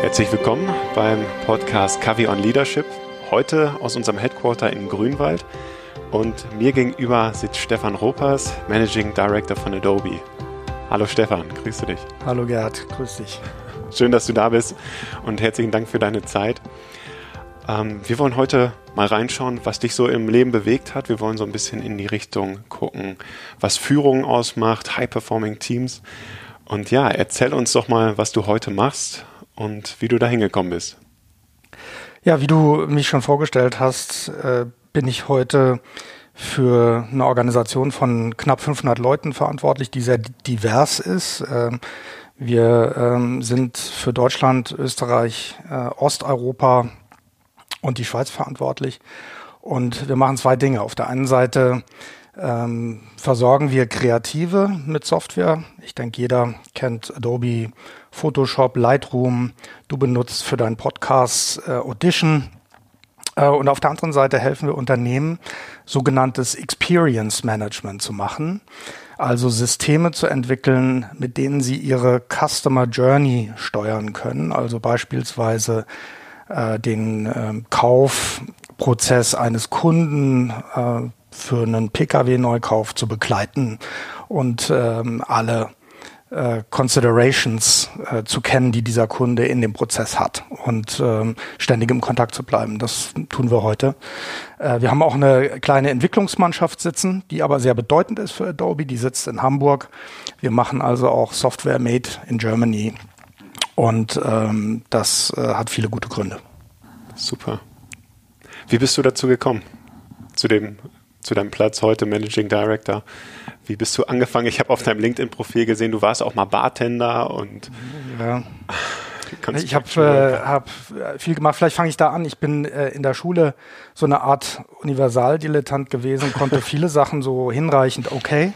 Herzlich willkommen beim Podcast Kavi on Leadership. Heute aus unserem Headquarter in Grünwald. Und mir gegenüber sitzt Stefan Ropers, Managing Director von Adobe. Hallo Stefan, grüße dich. Hallo Gerd, grüß dich. Schön, dass du da bist und herzlichen Dank für deine Zeit. Ähm, wir wollen heute mal reinschauen, was dich so im Leben bewegt hat. Wir wollen so ein bisschen in die Richtung gucken, was Führung ausmacht, High-Performing Teams. Und ja, erzähl uns doch mal, was du heute machst und wie du da hingekommen bist. Ja, wie du mich schon vorgestellt hast, äh, bin ich heute für eine Organisation von knapp 500 Leuten verantwortlich, die sehr divers ist. Ähm, wir ähm, sind für Deutschland, Österreich, äh, Osteuropa und die Schweiz verantwortlich. Und wir machen zwei Dinge. Auf der einen Seite ähm, versorgen wir Kreative mit Software. Ich denke, jeder kennt Adobe Photoshop, Lightroom. Du benutzt für deinen Podcast äh, Audition. Äh, und auf der anderen Seite helfen wir Unternehmen, sogenanntes Experience Management zu machen. Also Systeme zu entwickeln, mit denen sie ihre Customer Journey steuern können. Also beispielsweise äh, den äh, Kaufprozess eines Kunden äh, für einen Pkw-Neukauf zu begleiten und ähm, alle äh, Considerations äh, zu kennen, die dieser Kunde in dem Prozess hat und ähm, ständig im Kontakt zu bleiben. Das tun wir heute. Äh, wir haben auch eine kleine Entwicklungsmannschaft sitzen, die aber sehr bedeutend ist für Adobe. Die sitzt in Hamburg. Wir machen also auch Software made in Germany und ähm, das äh, hat viele gute Gründe. Super. Wie bist du dazu gekommen? Zu dem zu deinem Platz heute Managing Director. Wie bist du angefangen? Ich habe auf deinem LinkedIn-Profil gesehen, du warst auch mal Bartender und ja. Ich habe äh, hab viel gemacht. Vielleicht fange ich da an. Ich bin äh, in der Schule so eine Art Universaldilettant gewesen, konnte viele Sachen so hinreichend okay.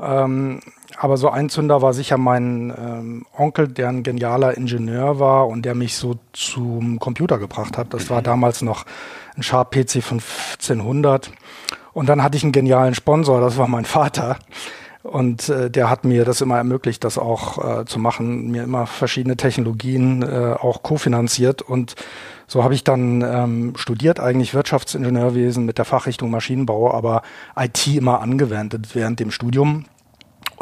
Ähm, aber so ein Zünder war sicher mein ähm, Onkel, der ein genialer Ingenieur war und der mich so zum Computer gebracht hat. Das war damals noch ein Sharp PC 1500 und dann hatte ich einen genialen Sponsor, das war mein Vater. Und äh, der hat mir das immer ermöglicht, das auch äh, zu machen, mir immer verschiedene Technologien äh, auch kofinanziert. Und so habe ich dann ähm, studiert, eigentlich Wirtschaftsingenieurwesen mit der Fachrichtung Maschinenbau, aber IT immer angewendet während dem Studium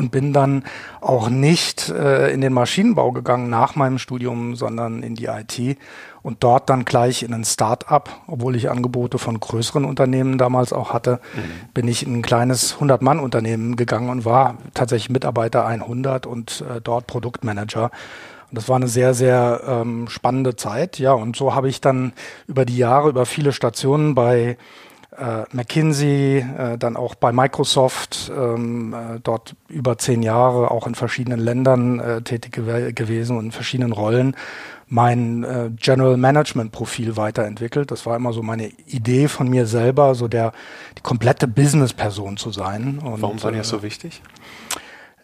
und bin dann auch nicht äh, in den Maschinenbau gegangen nach meinem Studium, sondern in die IT und dort dann gleich in ein Start-up, obwohl ich Angebote von größeren Unternehmen damals auch hatte, mhm. bin ich in ein kleines 100-Mann-Unternehmen gegangen und war tatsächlich Mitarbeiter 100 und äh, dort Produktmanager. Und das war eine sehr, sehr ähm, spannende Zeit. Ja, und so habe ich dann über die Jahre, über viele Stationen bei äh, McKinsey, äh, dann auch bei Microsoft, ähm, äh, dort über zehn Jahre auch in verschiedenen Ländern äh, tätig gew gewesen und in verschiedenen Rollen mein äh, General Management Profil weiterentwickelt. Das war immer so meine Idee von mir selber, so der die komplette Business Person zu sein. Und, Warum war dir das so wichtig?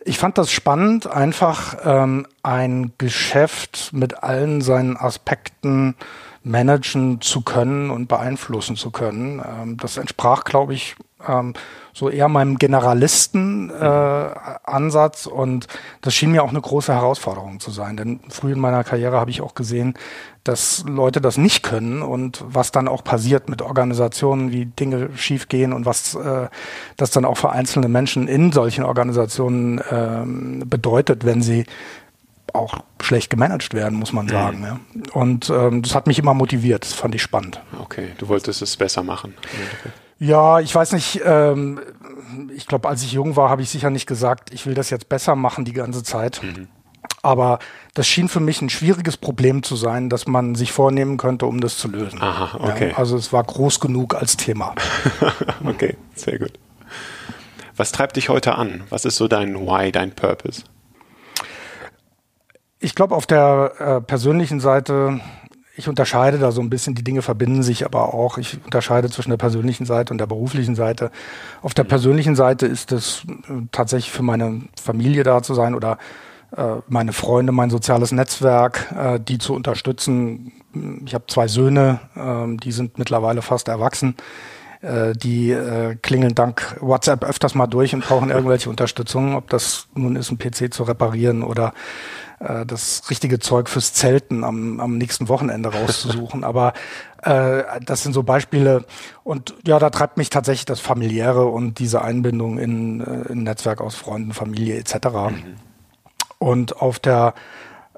Ich fand das spannend, einfach ähm, ein Geschäft mit allen seinen Aspekten managen zu können und beeinflussen zu können. Ähm, das entsprach, glaube ich, ähm, so eher meinem Generalisten-Ansatz äh, und das schien mir auch eine große Herausforderung zu sein. Denn früh in meiner Karriere habe ich auch gesehen, dass Leute das nicht können und was dann auch passiert mit Organisationen, wie Dinge schiefgehen und was äh, das dann auch für einzelne Menschen in solchen Organisationen ähm, bedeutet, wenn sie auch schlecht gemanagt werden, muss man mhm. sagen. Ja. Und ähm, das hat mich immer motiviert, das fand ich spannend. Okay, du wolltest es besser machen. Ja, ich weiß nicht, ähm, ich glaube, als ich jung war, habe ich sicher nicht gesagt, ich will das jetzt besser machen die ganze Zeit. Mhm. Aber das schien für mich ein schwieriges Problem zu sein, das man sich vornehmen könnte, um das zu lösen. Aha, okay. Ja, also es war groß genug als Thema. okay, sehr gut. Was treibt dich heute an? Was ist so dein Why, dein Purpose? Ich glaube, auf der äh, persönlichen Seite, ich unterscheide da so ein bisschen, die Dinge verbinden sich aber auch. Ich unterscheide zwischen der persönlichen Seite und der beruflichen Seite. Auf der mhm. persönlichen Seite ist es äh, tatsächlich für meine Familie da zu sein oder äh, meine Freunde, mein soziales Netzwerk, äh, die zu unterstützen. Ich habe zwei Söhne, äh, die sind mittlerweile fast erwachsen. Äh, die äh, klingeln dank WhatsApp öfters mal durch und brauchen irgendwelche Unterstützung, ob das nun ist, ein PC zu reparieren oder äh, das richtige Zeug fürs Zelten am, am nächsten Wochenende rauszusuchen. Aber äh, das sind so Beispiele. Und ja, da treibt mich tatsächlich das Familiäre und diese Einbindung in, äh, in Netzwerk aus Freunden, Familie etc. Mhm. Und auf der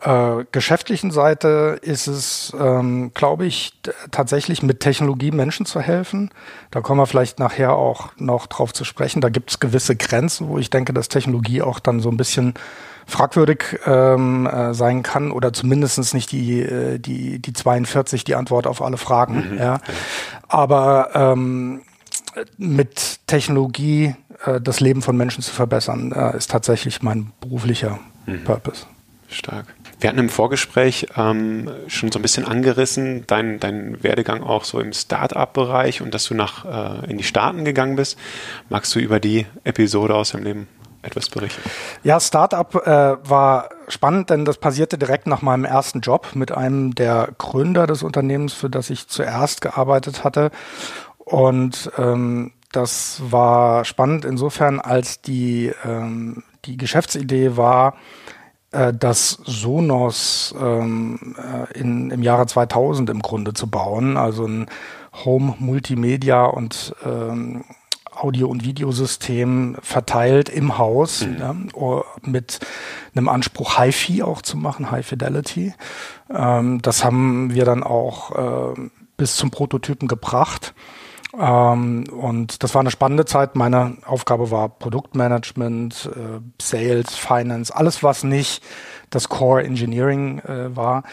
äh, geschäftlichen Seite ist es, ähm, glaube ich, tatsächlich mit Technologie Menschen zu helfen. Da kommen wir vielleicht nachher auch noch drauf zu sprechen. Da gibt es gewisse Grenzen, wo ich denke, dass Technologie auch dann so ein bisschen fragwürdig ähm, äh, sein kann oder zumindest nicht die, äh, die, die 42 die Antwort auf alle Fragen. Mhm. Ja. Aber ähm, mit Technologie äh, das Leben von Menschen zu verbessern, äh, ist tatsächlich mein beruflicher mhm. Purpose. Stark. Wir hatten im Vorgespräch ähm, schon so ein bisschen angerissen, dein, dein Werdegang auch so im Start-up-Bereich und dass du nach äh, in die Staaten gegangen bist. Magst du über die Episode aus deinem Leben etwas berichten? Ja, Startup äh, war spannend, denn das passierte direkt nach meinem ersten Job mit einem der Gründer des Unternehmens, für das ich zuerst gearbeitet hatte. Und ähm, das war spannend insofern, als die, ähm, die Geschäftsidee war, das Sonos ähm, äh, in, im Jahre 2000 im Grunde zu bauen, also ein Home Multimedia und ähm, Audio- und Videosystem verteilt im Haus mhm. ja, mit einem Anspruch Hi-Fi auch zu machen, High Fidelity. Ähm, das haben wir dann auch äh, bis zum Prototypen gebracht. Ähm, und das war eine spannende Zeit. Meine Aufgabe war Produktmanagement, äh, Sales, Finance, alles, was nicht das Core Engineering äh, war.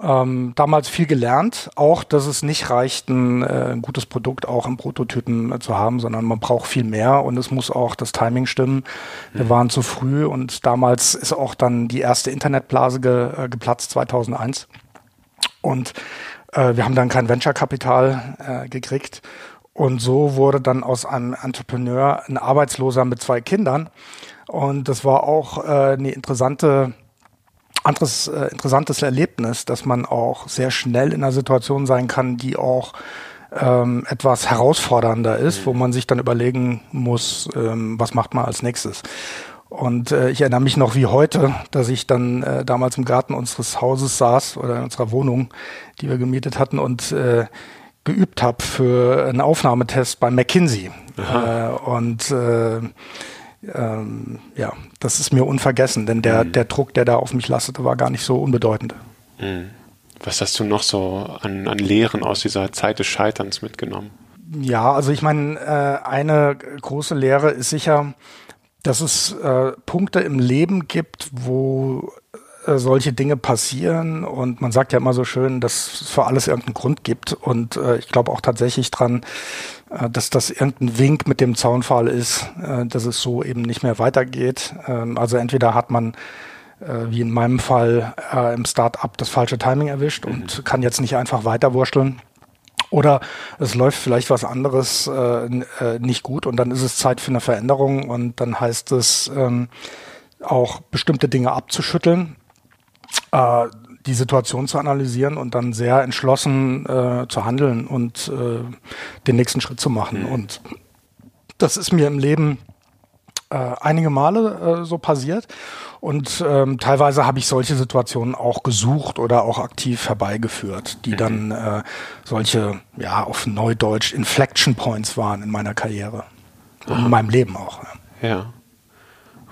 Ähm, damals viel gelernt, auch, dass es nicht reicht, ein, äh, gutes Produkt auch im Prototypen äh, zu haben, sondern man braucht viel mehr und es muss auch das Timing stimmen. Wir mhm. waren zu früh und damals ist auch dann die erste Internetblase ge, äh, geplatzt, 2001. Und äh, wir haben dann kein Venture-Kapital äh, gekriegt. Und so wurde dann aus einem Entrepreneur ein Arbeitsloser mit zwei Kindern. Und das war auch äh, eine interessante anderes äh, interessantes Erlebnis, dass man auch sehr schnell in einer Situation sein kann, die auch ähm, etwas herausfordernder ist, mhm. wo man sich dann überlegen muss, ähm, was macht man als nächstes. Und äh, ich erinnere mich noch wie heute, dass ich dann äh, damals im Garten unseres Hauses saß oder in unserer Wohnung, die wir gemietet hatten und äh, geübt habe für einen Aufnahmetest bei McKinsey. Äh, und äh, ähm, ja, das ist mir unvergessen, denn der, mhm. der Druck, der da auf mich lastete, war gar nicht so unbedeutend. Mhm. Was hast du noch so an, an Lehren aus dieser Zeit des Scheiterns mitgenommen? Ja, also ich meine, äh, eine große Lehre ist sicher, dass es äh, Punkte im Leben gibt, wo äh, solche Dinge passieren und man sagt ja immer so schön, dass es für alles irgendeinen Grund gibt und äh, ich glaube auch tatsächlich dran, äh, dass das irgendein Wink mit dem Zaunfall ist, äh, dass es so eben nicht mehr weitergeht. Ähm, also entweder hat man äh, wie in meinem Fall äh, im Start-up das falsche Timing erwischt mhm. und kann jetzt nicht einfach weiterwurschteln oder es läuft vielleicht was anderes äh, äh, nicht gut und dann ist es Zeit für eine Veränderung und dann heißt es ähm, auch bestimmte Dinge abzuschütteln, äh, die Situation zu analysieren und dann sehr entschlossen äh, zu handeln und äh, den nächsten Schritt zu machen. Mhm. Und das ist mir im Leben äh, einige Male äh, so passiert. Und ähm, teilweise habe ich solche Situationen auch gesucht oder auch aktiv herbeigeführt, die mhm. dann äh, solche, ja, auf Neudeutsch Inflection Points waren in meiner Karriere. Und in meinem Leben auch. Ja. ja.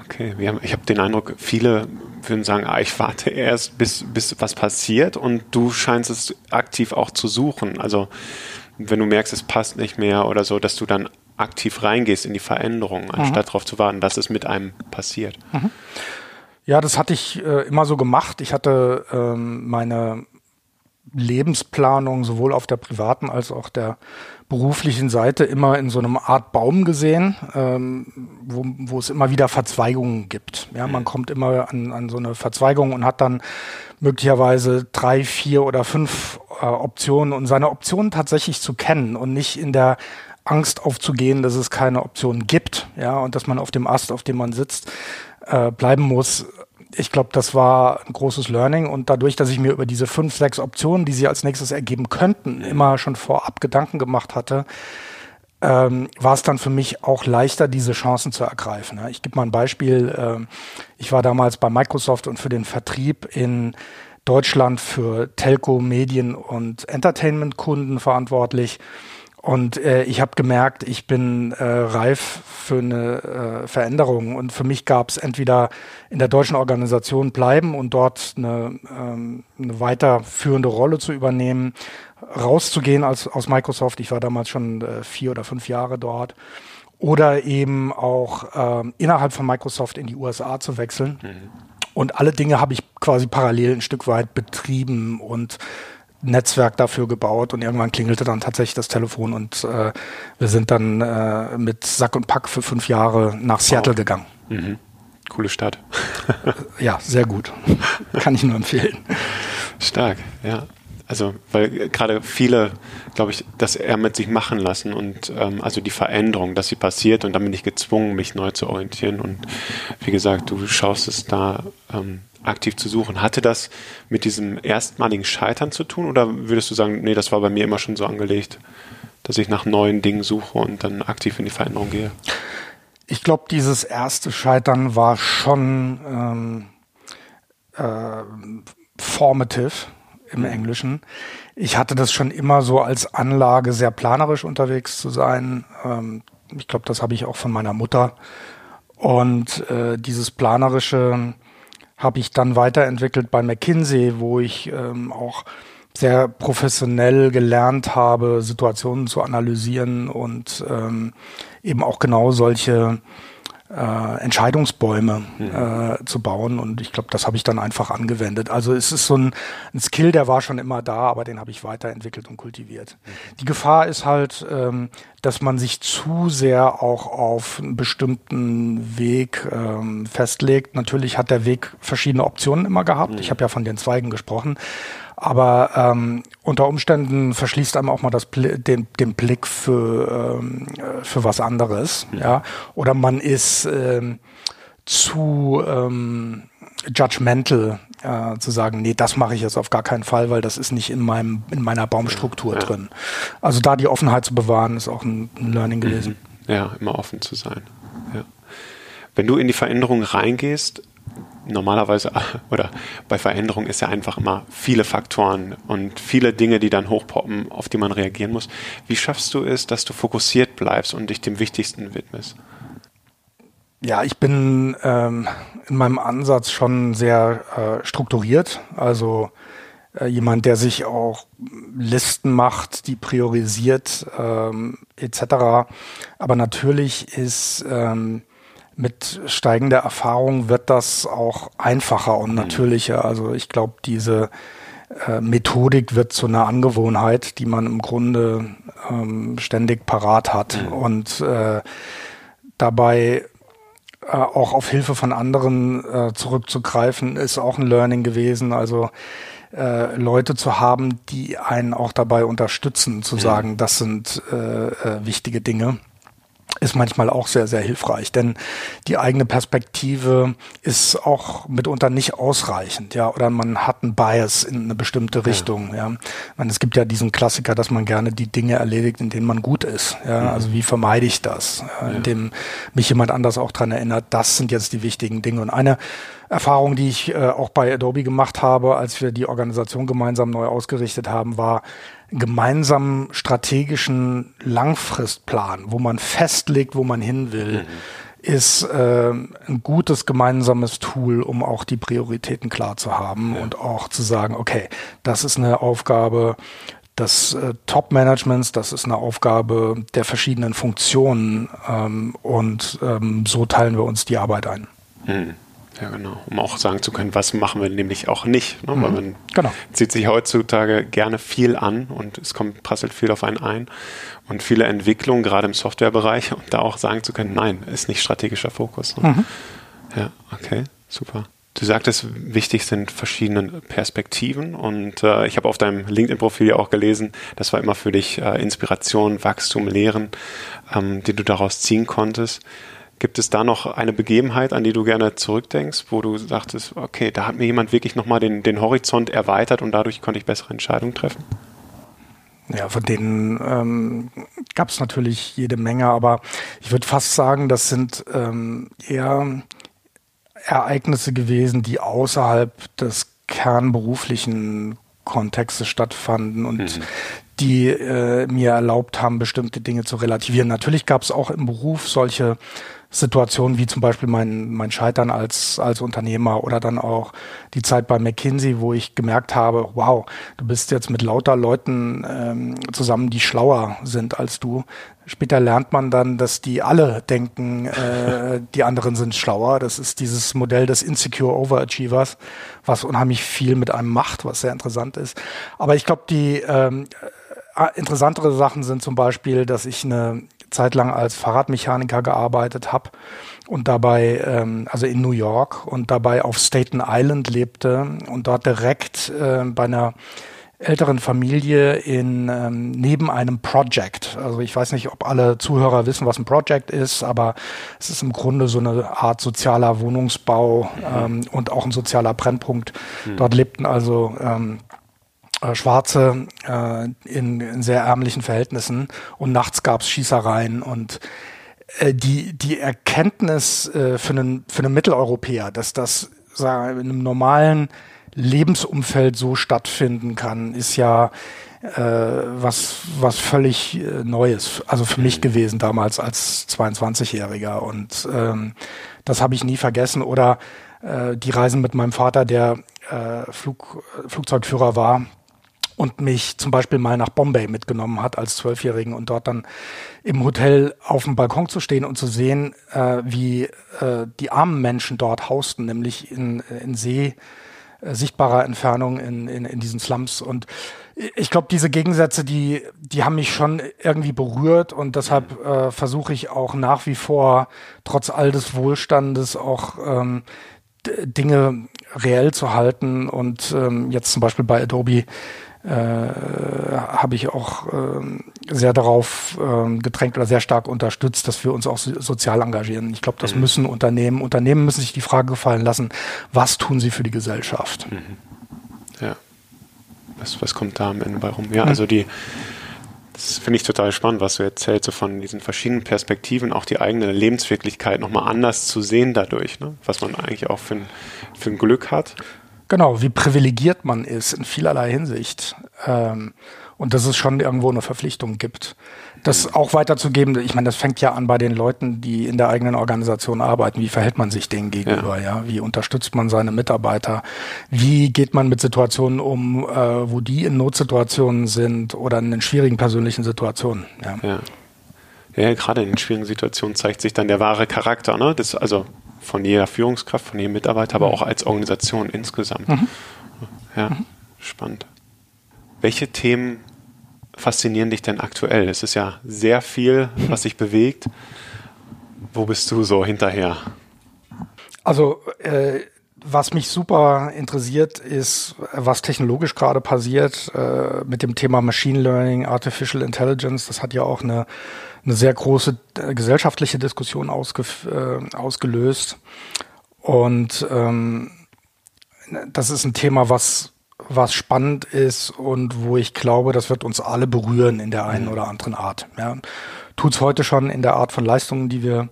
Okay, haben, ich habe den Eindruck, viele würden sagen, ah, ich warte erst, bis, bis was passiert und du scheinst es aktiv auch zu suchen. Also wenn du merkst, es passt nicht mehr oder so, dass du dann aktiv reingehst in die Veränderung, anstatt mhm. darauf zu warten, dass es mit einem passiert. Mhm. Ja, das hatte ich äh, immer so gemacht. Ich hatte ähm, meine Lebensplanung sowohl auf der privaten als auch der beruflichen Seite immer in so einem Art Baum gesehen, ähm, wo, wo es immer wieder Verzweigungen gibt. Ja, man mhm. kommt immer an, an so eine Verzweigung und hat dann möglicherweise drei, vier oder fünf äh, Optionen und seine Optionen tatsächlich zu kennen und nicht in der Angst aufzugehen, dass es keine Optionen gibt, ja, und dass man auf dem Ast, auf dem man sitzt, äh, bleiben muss. ich glaube, das war ein großes Learning und dadurch, dass ich mir über diese fünf, sechs Optionen, die sie als nächstes ergeben könnten, immer schon vorab Gedanken gemacht hatte, ähm, war es dann für mich auch leichter, diese Chancen zu ergreifen. Ich gebe mal ein Beispiel. Ähm, ich war damals bei Microsoft und für den Vertrieb in Deutschland für Telco, Medien und Entertainment-Kunden verantwortlich. Und äh, ich habe gemerkt, ich bin äh, reif für eine äh, Veränderung. Und für mich gab es entweder in der deutschen Organisation bleiben und dort eine, ähm, eine weiterführende Rolle zu übernehmen, rauszugehen als, aus Microsoft. Ich war damals schon äh, vier oder fünf Jahre dort. Oder eben auch äh, innerhalb von Microsoft in die USA zu wechseln. Mhm. Und alle Dinge habe ich quasi parallel ein Stück weit betrieben und Netzwerk dafür gebaut und irgendwann klingelte dann tatsächlich das Telefon und äh, wir sind dann äh, mit Sack und Pack für fünf Jahre nach Seattle wow. gegangen. Mhm. Coole Stadt. ja, sehr gut. Kann ich nur empfehlen. Stark, ja. Also, weil gerade viele, glaube ich, das eher mit sich machen lassen und ähm, also die Veränderung, dass sie passiert und dann bin ich gezwungen, mich neu zu orientieren. Und wie gesagt, du schaust es da ähm, aktiv zu suchen. Hatte das mit diesem erstmaligen Scheitern zu tun oder würdest du sagen, nee, das war bei mir immer schon so angelegt, dass ich nach neuen Dingen suche und dann aktiv in die Veränderung gehe? Ich glaube, dieses erste Scheitern war schon ähm, äh, formative im mhm. Englischen. Ich hatte das schon immer so als Anlage, sehr planerisch unterwegs zu sein. Ähm, ich glaube, das habe ich auch von meiner Mutter. Und äh, dieses planerische habe ich dann weiterentwickelt bei McKinsey, wo ich ähm, auch sehr professionell gelernt habe, Situationen zu analysieren und ähm, eben auch genau solche äh, Entscheidungsbäume mhm. äh, zu bauen. Und ich glaube, das habe ich dann einfach angewendet. Also es ist so ein, ein Skill, der war schon immer da, aber den habe ich weiterentwickelt und kultiviert. Mhm. Die Gefahr ist halt, ähm, dass man sich zu sehr auch auf einen bestimmten Weg ähm, festlegt. Natürlich hat der Weg verschiedene Optionen immer gehabt. Mhm. Ich habe ja von den Zweigen gesprochen. Aber ähm, unter Umständen verschließt einem auch mal das, den, den Blick für, ähm, für was anderes. Mhm. Ja? Oder man ist ähm, zu ähm, judgmental äh, zu sagen, nee, das mache ich jetzt auf gar keinen Fall, weil das ist nicht in meinem in meiner Baumstruktur ja. drin. Also da die Offenheit zu bewahren, ist auch ein, ein Learning mhm. gewesen. Ja, immer offen zu sein. Ja. Wenn du in die Veränderung reingehst, normalerweise oder bei Veränderung ist ja einfach immer viele Faktoren und viele Dinge, die dann hochpoppen, auf die man reagieren muss. Wie schaffst du es, dass du fokussiert bleibst und dich dem Wichtigsten widmest? Ja, ich bin ähm, in meinem Ansatz schon sehr äh, strukturiert. Also äh, jemand, der sich auch Listen macht, die priorisiert ähm, etc. Aber natürlich ist ähm, mit steigender Erfahrung wird das auch einfacher und mhm. natürlicher. Also ich glaube, diese äh, Methodik wird zu einer Angewohnheit, die man im Grunde ähm, ständig parat hat. Mhm. Und äh, dabei äh, auch auf Hilfe von anderen äh, zurückzugreifen, ist auch ein Learning gewesen. Also äh, Leute zu haben, die einen auch dabei unterstützen, zu mhm. sagen, das sind äh, wichtige Dinge ist manchmal auch sehr, sehr hilfreich, denn die eigene Perspektive ist auch mitunter nicht ausreichend, ja, oder man hat einen Bias in eine bestimmte Richtung, ja. ja. Meine, es gibt ja diesen Klassiker, dass man gerne die Dinge erledigt, in denen man gut ist, ja. Mhm. Also wie vermeide ich das, ja, indem mich jemand anders auch dran erinnert, das sind jetzt die wichtigen Dinge. Und eine Erfahrung, die ich äh, auch bei Adobe gemacht habe, als wir die Organisation gemeinsam neu ausgerichtet haben, war, gemeinsamen strategischen Langfristplan, wo man festlegt, wo man hin will, mhm. ist äh, ein gutes gemeinsames Tool, um auch die Prioritäten klar zu haben ja. und auch zu sagen, okay, das ist eine Aufgabe des äh, Top-Managements, das ist eine Aufgabe der verschiedenen Funktionen ähm, und ähm, so teilen wir uns die Arbeit ein. Mhm. Ja, genau. Um auch sagen zu können, was machen wir nämlich auch nicht. Ne? Mhm. Weil man genau. zieht sich heutzutage gerne viel an und es kommt, prasselt viel auf einen ein. Und viele Entwicklungen, gerade im Softwarebereich, um da auch sagen zu können, nein, ist nicht strategischer Fokus. Ne? Mhm. Ja, okay, super. Du sagtest, wichtig sind verschiedene Perspektiven und äh, ich habe auf deinem LinkedIn-Profil ja auch gelesen, das war immer für dich äh, Inspiration, Wachstum, Lehren, ähm, die du daraus ziehen konntest. Gibt es da noch eine Begebenheit, an die du gerne zurückdenkst, wo du sagtest, okay, da hat mir jemand wirklich nochmal den, den Horizont erweitert und dadurch konnte ich bessere Entscheidungen treffen? Ja, von denen ähm, gab es natürlich jede Menge, aber ich würde fast sagen, das sind ähm, eher Ereignisse gewesen, die außerhalb des kernberuflichen Kontextes stattfanden und mhm. die äh, mir erlaubt haben, bestimmte Dinge zu relativieren. Natürlich gab es auch im Beruf solche Situationen wie zum Beispiel mein, mein Scheitern als, als Unternehmer oder dann auch die Zeit bei McKinsey, wo ich gemerkt habe, wow, du bist jetzt mit lauter Leuten ähm, zusammen, die schlauer sind als du. Später lernt man dann, dass die alle denken, äh, die anderen sind schlauer. Das ist dieses Modell des Insecure Overachievers, was unheimlich viel mit einem macht, was sehr interessant ist. Aber ich glaube, die ähm, äh, interessantere Sachen sind zum Beispiel, dass ich eine Zeit lang als Fahrradmechaniker gearbeitet habe und dabei, ähm, also in New York und dabei auf Staten Island lebte und dort direkt äh, bei einer älteren Familie in ähm, neben einem Project. Also ich weiß nicht, ob alle Zuhörer wissen, was ein Project ist, aber es ist im Grunde so eine Art sozialer Wohnungsbau ähm, und auch ein sozialer Brennpunkt. Mhm. Dort lebten also ähm, äh, Schwarze äh, in, in sehr ärmlichen Verhältnissen und nachts gab es Schießereien und äh, die, die Erkenntnis äh, für, einen, für einen Mitteleuropäer, dass das sagen, in einem normalen Lebensumfeld so stattfinden kann, ist ja äh, was, was völlig äh, Neues, also für mich mhm. gewesen damals als 22-Jähriger. Und ähm, das habe ich nie vergessen. Oder äh, die Reisen mit meinem Vater, der äh, Flug, Flugzeugführer war, und mich zum Beispiel mal nach Bombay mitgenommen hat als Zwölfjährigen und dort dann im Hotel auf dem Balkon zu stehen und zu sehen, äh, wie äh, die armen Menschen dort hausten, nämlich in, in See äh, sichtbarer Entfernung in, in, in diesen Slums. Und ich glaube, diese Gegensätze, die, die haben mich schon irgendwie berührt und deshalb äh, versuche ich auch nach wie vor, trotz all des Wohlstandes, auch ähm, Dinge reell zu halten und ähm, jetzt zum Beispiel bei Adobe äh, habe ich auch äh, sehr darauf äh, gedrängt oder sehr stark unterstützt, dass wir uns auch so, sozial engagieren. Ich glaube, das mhm. müssen Unternehmen, Unternehmen müssen sich die Frage gefallen lassen, was tun sie für die Gesellschaft? Mhm. Ja. Was, was kommt da am Ende bei rum? Ja, mhm. also die, das finde ich total spannend, was du erzählst, so von diesen verschiedenen Perspektiven, auch die eigene Lebenswirklichkeit nochmal anders zu sehen dadurch, ne? was man eigentlich auch für ein, für ein Glück hat. Genau, wie privilegiert man ist in vielerlei Hinsicht. Ähm, und dass es schon irgendwo eine Verpflichtung gibt. Das auch weiterzugeben, ich meine, das fängt ja an bei den Leuten, die in der eigenen Organisation arbeiten. Wie verhält man sich denen gegenüber? Ja. ja? Wie unterstützt man seine Mitarbeiter? Wie geht man mit Situationen um, äh, wo die in Notsituationen sind oder in schwierigen persönlichen Situationen? Ja. ja. Ja, gerade in den schwierigen Situationen zeigt sich dann der wahre Charakter. Ne? Das, also von jeder Führungskraft, von jedem Mitarbeiter, aber mhm. auch als Organisation insgesamt. Mhm. Ja, mhm. spannend. Welche Themen faszinieren dich denn aktuell? Es ist ja sehr viel, was sich bewegt. Wo bist du so hinterher? Also äh, was mich super interessiert, ist, was technologisch gerade passiert äh, mit dem Thema Machine Learning, Artificial Intelligence. Das hat ja auch eine eine sehr große äh, gesellschaftliche Diskussion ausge, äh, ausgelöst. Und ähm, das ist ein Thema, was, was spannend ist und wo ich glaube, das wird uns alle berühren in der einen mhm. oder anderen Art. Ja. Tut es heute schon in der Art von Leistungen, die wir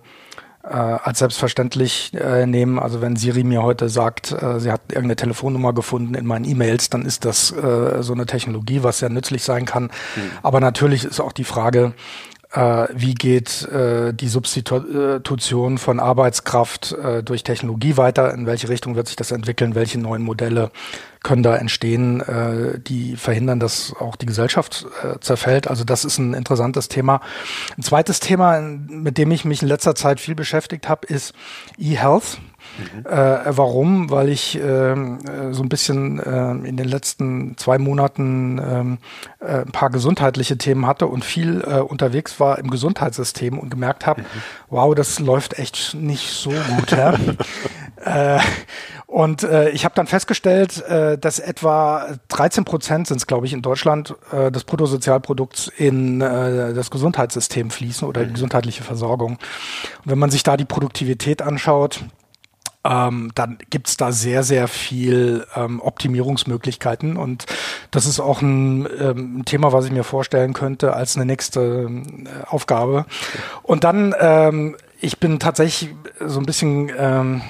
äh, als selbstverständlich äh, nehmen. Also wenn Siri mir heute sagt, äh, sie hat irgendeine Telefonnummer gefunden in meinen E-Mails, dann ist das äh, so eine Technologie, was sehr nützlich sein kann. Mhm. Aber natürlich ist auch die Frage, äh, wie geht äh, die Substitution von Arbeitskraft äh, durch Technologie weiter, in welche Richtung wird sich das entwickeln, welche neuen Modelle können da entstehen, äh, die verhindern, dass auch die Gesellschaft äh, zerfällt. Also das ist ein interessantes Thema. Ein zweites Thema, mit dem ich mich in letzter Zeit viel beschäftigt habe, ist E-Health. Mhm. Äh, warum? Weil ich ähm, äh, so ein bisschen äh, in den letzten zwei Monaten ähm, äh, ein paar gesundheitliche Themen hatte und viel äh, unterwegs war im Gesundheitssystem und gemerkt habe, mhm. wow, das läuft echt nicht so gut. Äh, und ich habe dann festgestellt, äh, dass etwa 13 Prozent sind es, glaube ich, in Deutschland äh, des Bruttosozialprodukts in äh, das Gesundheitssystem fließen oder die mhm. gesundheitliche Versorgung. Und wenn man sich da die Produktivität anschaut, ähm, dann gibt's da sehr, sehr viel ähm, Optimierungsmöglichkeiten. Und das ist auch ein ähm, Thema, was ich mir vorstellen könnte als eine nächste äh, Aufgabe. Und dann, ähm, ich bin tatsächlich so ein bisschen ähm,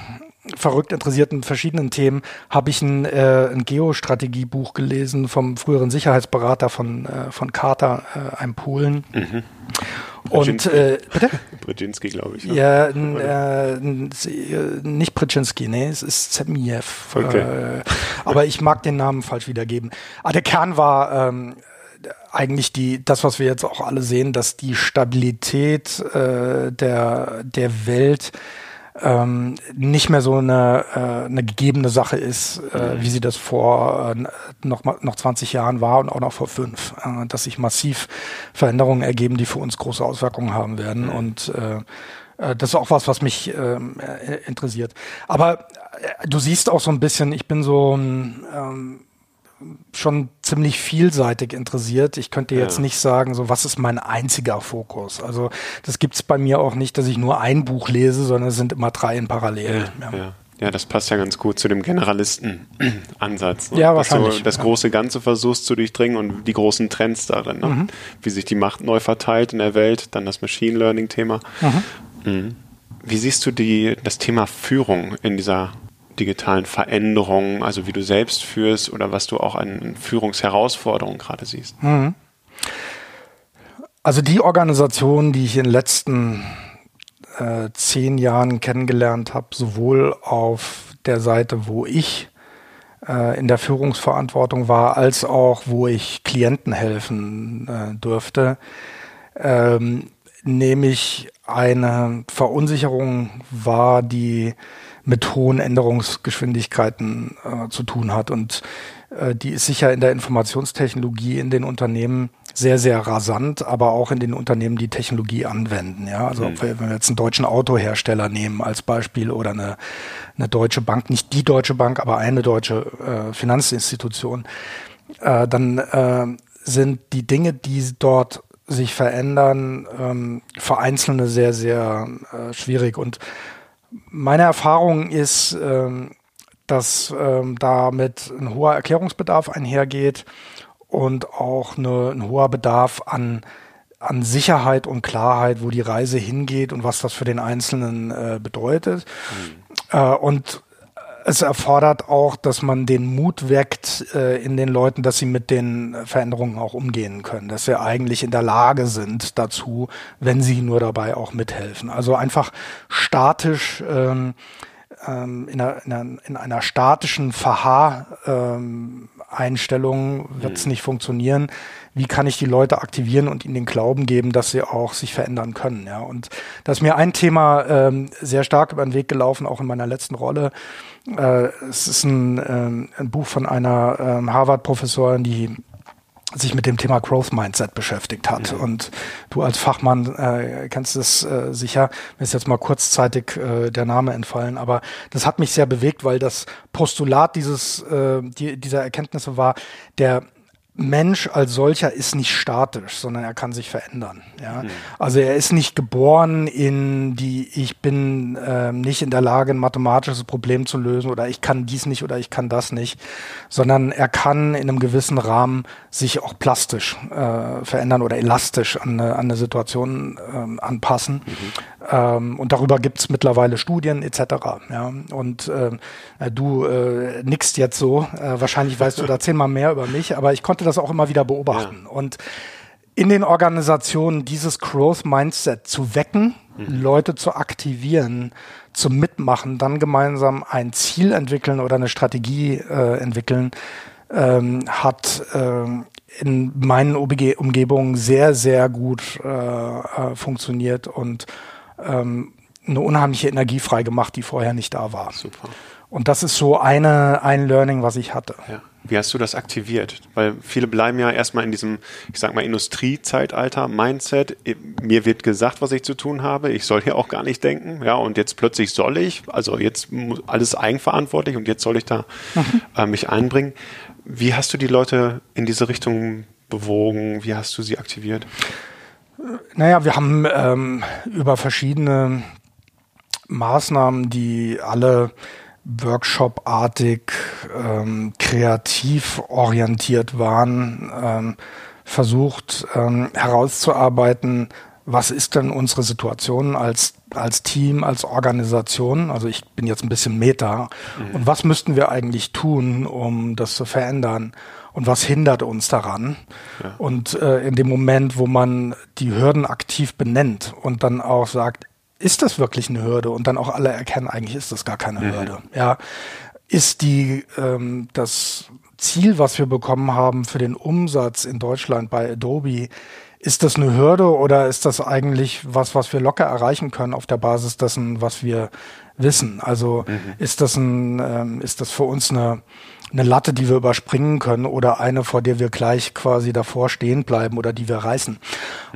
verrückt interessiert in verschiedenen Themen, habe ich ein, äh, ein Geostrategiebuch gelesen vom früheren Sicherheitsberater von, äh, von Carter, äh, einem Polen. Mhm. Und äh, bitte? Brzezinski, glaube ich. Ne? Ja, äh, nicht Brzezinski, nee, es ist Zemiev. Okay. Äh, aber ich mag den Namen falsch wiedergeben. Aber der Kern war ähm, eigentlich die, das, was wir jetzt auch alle sehen, dass die Stabilität äh, der, der Welt ähm, nicht mehr so eine, äh, eine gegebene Sache ist, äh, wie sie das vor äh, noch, noch 20 Jahren war und auch noch vor fünf. Äh, dass sich massiv Veränderungen ergeben, die für uns große Auswirkungen haben werden. Und äh, äh das ist auch was, was mich ähm, äh, interessiert. Aber äh, du siehst auch so ein bisschen, ich bin so ähm, schon ziemlich vielseitig interessiert. Ich könnte jetzt ja. nicht sagen, so was ist mein einziger Fokus. Also das gibt es bei mir auch nicht, dass ich nur ein Buch lese, sondern es sind immer drei in Parallel. Ja, ja. ja das passt ja ganz gut zu dem Generalisten-Ansatz. Ne? Ja, wahrscheinlich. Dass du das große Ganze versuchst zu durchdringen und die großen Trends darin. Ne? Mhm. Wie sich die Macht neu verteilt in der Welt, dann das Machine Learning-Thema. Mhm. Mhm. Wie siehst du die, das Thema Führung in dieser digitalen Veränderungen, also wie du selbst führst oder was du auch an Führungsherausforderungen gerade siehst? Mhm. Also die Organisation, die ich in den letzten äh, zehn Jahren kennengelernt habe, sowohl auf der Seite, wo ich äh, in der Führungsverantwortung war, als auch wo ich Klienten helfen äh, durfte, ähm, nämlich eine Verunsicherung war, die mit hohen Änderungsgeschwindigkeiten äh, zu tun hat. Und äh, die ist sicher in der Informationstechnologie in den Unternehmen sehr, sehr rasant, aber auch in den Unternehmen, die Technologie anwenden. Ja, also mhm. wenn wir jetzt einen deutschen Autohersteller nehmen als Beispiel oder eine, eine deutsche Bank, nicht die deutsche Bank, aber eine deutsche äh, Finanzinstitution, äh, dann äh, sind die Dinge, die dort sich verändern, ähm, für Einzelne sehr, sehr äh, schwierig. Und meine Erfahrung ist, ähm, dass ähm, damit ein hoher Erklärungsbedarf einhergeht und auch eine, ein hoher Bedarf an, an Sicherheit und Klarheit, wo die Reise hingeht und was das für den Einzelnen äh, bedeutet. Mhm. Äh, und es erfordert auch, dass man den Mut weckt äh, in den Leuten, dass sie mit den Veränderungen auch umgehen können, dass sie eigentlich in der Lage sind dazu, wenn sie nur dabei auch mithelfen. Also einfach statisch ähm, ähm, in, einer, in, einer, in einer statischen Verhaar-Einstellung ähm, wird es mhm. nicht funktionieren. Wie kann ich die Leute aktivieren und ihnen den Glauben geben, dass sie auch sich verändern können? Ja, und da ist mir ein Thema ähm, sehr stark über den Weg gelaufen, auch in meiner letzten Rolle. Äh, es ist ein, äh, ein Buch von einer äh, Harvard-Professorin, die sich mit dem Thema Growth Mindset beschäftigt hat. Mhm. Und du als Fachmann äh, kennst es äh, sicher. Mir ist jetzt mal kurzzeitig äh, der Name entfallen, aber das hat mich sehr bewegt, weil das Postulat dieses äh, die, dieser Erkenntnisse war, der Mensch als solcher ist nicht statisch, sondern er kann sich verändern. Ja? Mhm. Also er ist nicht geboren in die, ich bin äh, nicht in der Lage, ein mathematisches Problem zu lösen oder ich kann dies nicht oder ich kann das nicht, sondern er kann in einem gewissen Rahmen sich auch plastisch äh, verändern oder elastisch an eine, an eine Situation äh, anpassen. Mhm. Ähm, und darüber gibt es mittlerweile Studien etc. Ja? Und äh, du äh, nickst jetzt so, äh, wahrscheinlich weißt du da zehnmal mehr über mich, aber ich konnte konnte das auch immer wieder beobachten. Ja. Und in den Organisationen dieses Growth Mindset zu wecken, mhm. Leute zu aktivieren, zu mitmachen, dann gemeinsam ein Ziel entwickeln oder eine Strategie äh, entwickeln, ähm, hat äh, in meinen OBG Umgebungen sehr, sehr gut äh, äh, funktioniert und ähm, eine unheimliche Energie frei gemacht, die vorher nicht da war. Super. Und das ist so eine, ein Learning, was ich hatte. Ja. Wie hast du das aktiviert? Weil viele bleiben ja erstmal in diesem, ich sag mal, Industriezeitalter, Mindset. Mir wird gesagt, was ich zu tun habe. Ich soll hier auch gar nicht denken. Ja, und jetzt plötzlich soll ich, also jetzt alles eigenverantwortlich und jetzt soll ich da mhm. äh, mich einbringen. Wie hast du die Leute in diese Richtung bewogen? Wie hast du sie aktiviert? Naja, wir haben ähm, über verschiedene Maßnahmen, die alle Workshop-artig, ähm, kreativ orientiert waren, ähm, versucht ähm, herauszuarbeiten, was ist denn unsere Situation als, als Team, als Organisation? Also ich bin jetzt ein bisschen Meta. Mhm. Und was müssten wir eigentlich tun, um das zu verändern? Und was hindert uns daran? Ja. Und äh, in dem Moment, wo man die Hürden aktiv benennt und dann auch sagt, ist das wirklich eine Hürde? Und dann auch alle erkennen, eigentlich ist das gar keine mhm. Hürde. Ja, ist die ähm, das Ziel, was wir bekommen haben für den Umsatz in Deutschland bei Adobe, ist das eine Hürde oder ist das eigentlich was, was wir locker erreichen können auf der Basis dessen, was wir wissen? Also mhm. ist das ein, ähm, ist das für uns eine eine Latte, die wir überspringen können oder eine, vor der wir gleich quasi davor stehen bleiben oder die wir reißen.